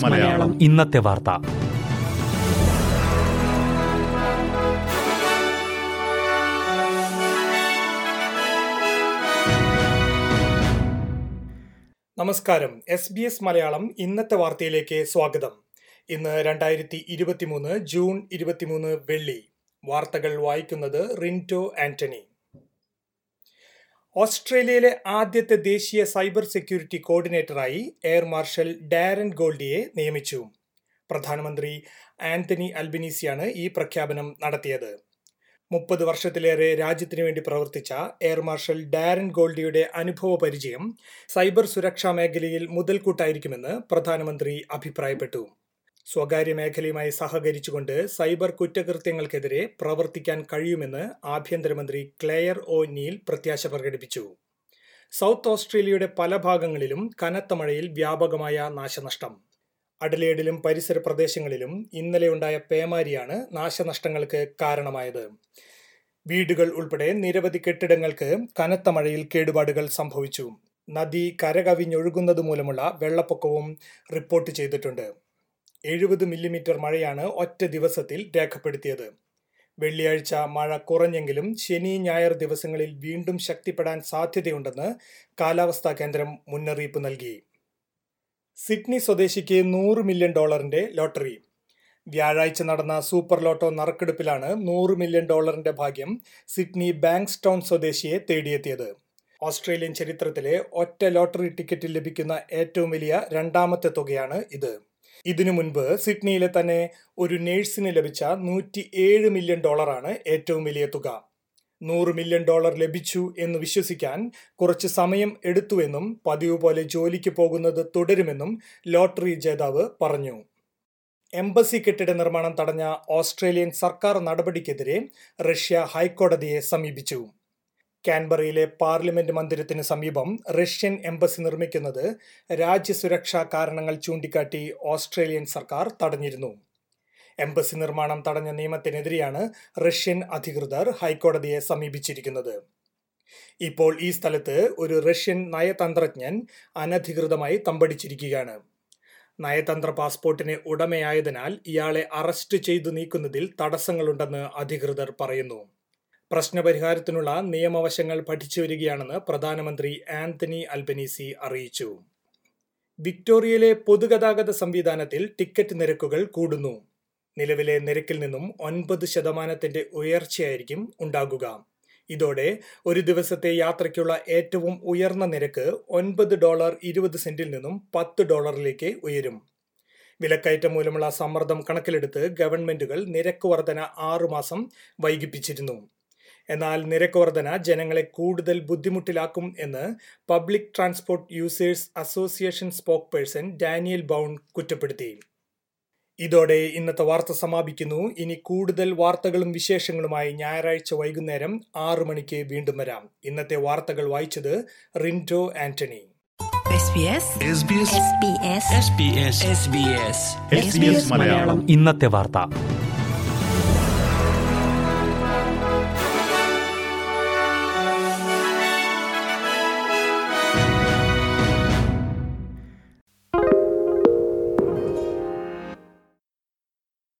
മലയാളം. ഇന്നത്തെ വാർത്ത. നമസ്കാരം. എസ് ബി എസ് മലയാളം ഇന്നത്തെ വാർത്തയിലേക്ക് സ്വാഗതം. ഇന്ന് രണ്ടായിരത്തി ഇരുപത്തിമൂന്ന് ജൂൺ ഇരുപത്തിമൂന്ന് വെള്ളി. വാർത്തകൾ വായിക്കുന്നത് റിന്റോ ആന്റണി. ഓസ്ട്രേലിയയിലെ ആദ്യത്തെ ദേശീയ സൈബർ സെക്യൂരിറ്റി കോർഡിനേറ്ററായി എയർ മാർഷൽ ഡാരൻ ഗോൾഡിയെ നിയമിച്ചു. പ്രധാനമന്ത്രി ആന്റണി അൽബനീസിയാണ് ഈ പ്രഖ്യാപനം നടത്തിയത്. മുപ്പത് വർഷത്തിലേറെ രാജ്യത്തിനു വേണ്ടി പ്രവർത്തിച്ച എയർ മാർഷൽ ഡാരൻ ഗോൾഡിയുടെ അനുഭവ പരിചയം സൈബർ സുരക്ഷാ മേഖലയിൽ മുതൽക്കൂട്ടായിരിക്കുമെന്ന് പ്രധാനമന്ത്രി അഭിപ്രായപ്പെട്ടു. സ്വകാര്യ മേഖലയുമായി സഹകരിച്ചുകൊണ്ട് സൈബർ കുറ്റകൃത്യങ്ങൾക്കെതിരെ പ്രവർത്തിക്കാൻ കഴിയുമെന്ന് ആഭ്യന്തരമന്ത്രി ക്ലെയർ ഒ നീൽ പ്രത്യാശ പ്രകടിപ്പിച്ചു. സൗത്ത് ഓസ്ട്രേലിയയുടെ പല ഭാഗങ്ങളിലും കനത്ത മഴയിൽ വ്യാപകമായ നാശനഷ്ടം. അഡലേഡിലും പരിസര പ്രദേശങ്ങളിലും ഇന്നലെയുണ്ടായ പേമാരിയാണ് നാശനഷ്ടങ്ങൾക്ക് കാരണമായത്. വീടുകൾ ഉൾപ്പെടെ നിരവധി കെട്ടിടങ്ങൾക്ക് കനത്ത മഴയിൽ കേടുപാടുകൾ സംഭവിച്ചു. നദി കരകവിഞ്ഞൊഴുകുന്നത് മൂലമുള്ള വെള്ളപ്പൊക്കവും റിപ്പോർട്ട് ചെയ്തിട്ടുണ്ട്. എഴുപത് മില്ലിമീറ്റർ മഴയാണ് ഒറ്റ ദിവസത്തിൽ രേഖപ്പെടുത്തിയത്. വെള്ളിയാഴ്ച മഴ കുറഞ്ഞെങ്കിലും ശനി ഞായർ ദിവസങ്ങളിൽ വീണ്ടും ശക്തിപ്പെടാൻ സാധ്യതയുണ്ടെന്ന് കാലാവസ്ഥാ കേന്ദ്രം മുന്നറിയിപ്പ് നൽകി. സിഡ്നി സ്വദേശിക്ക് നൂറ് മില്യൺ ഡോളറിന്റെ ലോട്ടറി. വ്യാഴാഴ്ച നടന്ന സൂപ്പർ ലോട്ടോ നറുക്കെടുപ്പിലാണ് നൂറ് മില്യൺ ഡോളറിന്റെ ഭാഗ്യം സിഡ്നി ബാങ്ക്സ് ടൗൺ സ്വദേശിയെ തേടിയെത്തിയത്. ഓസ്ട്രേലിയൻ ചരിത്രത്തിലെ ഒറ്റ ലോട്ടറി ടിക്കറ്റ് ലഭിക്കുന്ന ഏറ്റവും വലിയ രണ്ടാമത്തെ തുകയാണ് ഇത്. ഇതിനു മുൻപ് സിഡ്നിയിലെ തന്നെ ഒരു നേഴ്സിന് ലഭിച്ച നൂറ്റി ഏഴ് മില്യൺ ഡോളറാണ് ഏറ്റവും വലിയ തുക. നൂറ് മില്യൺ ഡോളർ ലഭിച്ചു എന്ന് വിശ്വസിക്കാൻ കുറച്ച് സമയം എടുത്തുവെന്നും പതിവ് പോലെ ജോലിക്ക് പോകുന്നത് തുടരുമെന്നും ലോട്ടറി ജേതാവ് പറഞ്ഞു. എംബസി കെട്ടിട നിർമ്മാണം തടഞ്ഞ ഓസ്ട്രേലിയൻ സർക്കാർ നടപടിക്കെതിരെ റഷ്യ ഹൈക്കോടതിയെ സമീപിച്ചു. കാൻബറയിലെ പാർലമെന്റ് മന്ദിരത്തിന് സമീപം റഷ്യൻ എംബസി നിർമ്മിക്കുന്നത് രാജ്യസുരക്ഷാ കാരണങ്ങൾ ചൂണ്ടിക്കാട്ടി ഓസ്ട്രേലിയൻ സർക്കാർ തടഞ്ഞിരുന്നു. എംബസി നിർമ്മാണം തടഞ്ഞ നിയമത്തിനെതിരെയാണ് റഷ്യൻ അധികൃതർ ഹൈക്കോടതിയെ സമീപിച്ചിരിക്കുന്നത്. ഇപ്പോൾ ഈ സ്ഥലത്ത് ഒരു റഷ്യൻ നയതന്ത്രജ്ഞൻ അനധികൃതമായി തമ്പടിച്ചിരിക്കുകയാണ്. നയതന്ത്ര പാസ്പോർട്ടിന് ഉടമയായതിനാൽ ഇയാളെ അറസ്റ്റ് ചെയ്തു നീക്കുന്നതിൽ തടസ്സങ്ങളുണ്ടെന്ന് അധികൃതർ പറയുന്നു. പ്രശ്നപരിഹാരത്തിനുള്ള നിയമവശങ്ങൾ പഠിച്ചു വരികയാണെന്ന് പ്രധാനമന്ത്രി ആന്റണി അൽബനീസി അറിയിച്ചു. വിക്ടോറിയയിലെ പൊതുഗതാഗത സംവിധാനത്തിൽ ടിക്കറ്റ് നിരക്കുകൾ കൂടുന്നു. നിലവിലെ നിരക്കിൽ നിന്നും ഒൻപത് ശതമാനത്തിന്റെ ഉയർച്ചയായിരിക്കും ഉണ്ടാകുക. ഇതോടെ ഒരു ദിവസത്തെ യാത്രയ്ക്കുള്ള ഏറ്റവും ഉയർന്ന നിരക്ക് ഒൻപത് ഡോളർ ഇരുപത് സെന്റിൽ നിന്നും പത്ത് ഡോളറിലേക്ക് ഉയരും. വിലക്കയറ്റം മൂലമുള്ള സമ്മർദ്ദം കണക്കിലെടുത്ത് ഗവൺമെന്റുകൾ നിരക്ക് വർധന ആറുമാസം വൈകിപ്പിച്ചിരുന്നു. എന്നാൽ നിരക്ക് വർധന ജനങ്ങളെ കൂടുതൽ ബുദ്ധിമുട്ടിലാക്കും എന്ന് public transport users association spokesperson Daniel Bowen കുറ്റപ്പെടുത്തി. ഇതോടെ ഇന്നത്തെ വാർത്ത സമാപിക്കുന്നു. ഇനി കൂടുതൽ വാർത്തകളും വിശേഷങ്ങളുമായി ഞായറാഴ്ച വൈകുന്നേരം ആറു മണിക്ക് വീണ്ടും വരാം. ഇന്നത്തെ വാർത്തകൾ വായിച്ചത് റിന്റോ ആന്റണി. മലയാളം. ഇന്നത്തെ വാർത്ത.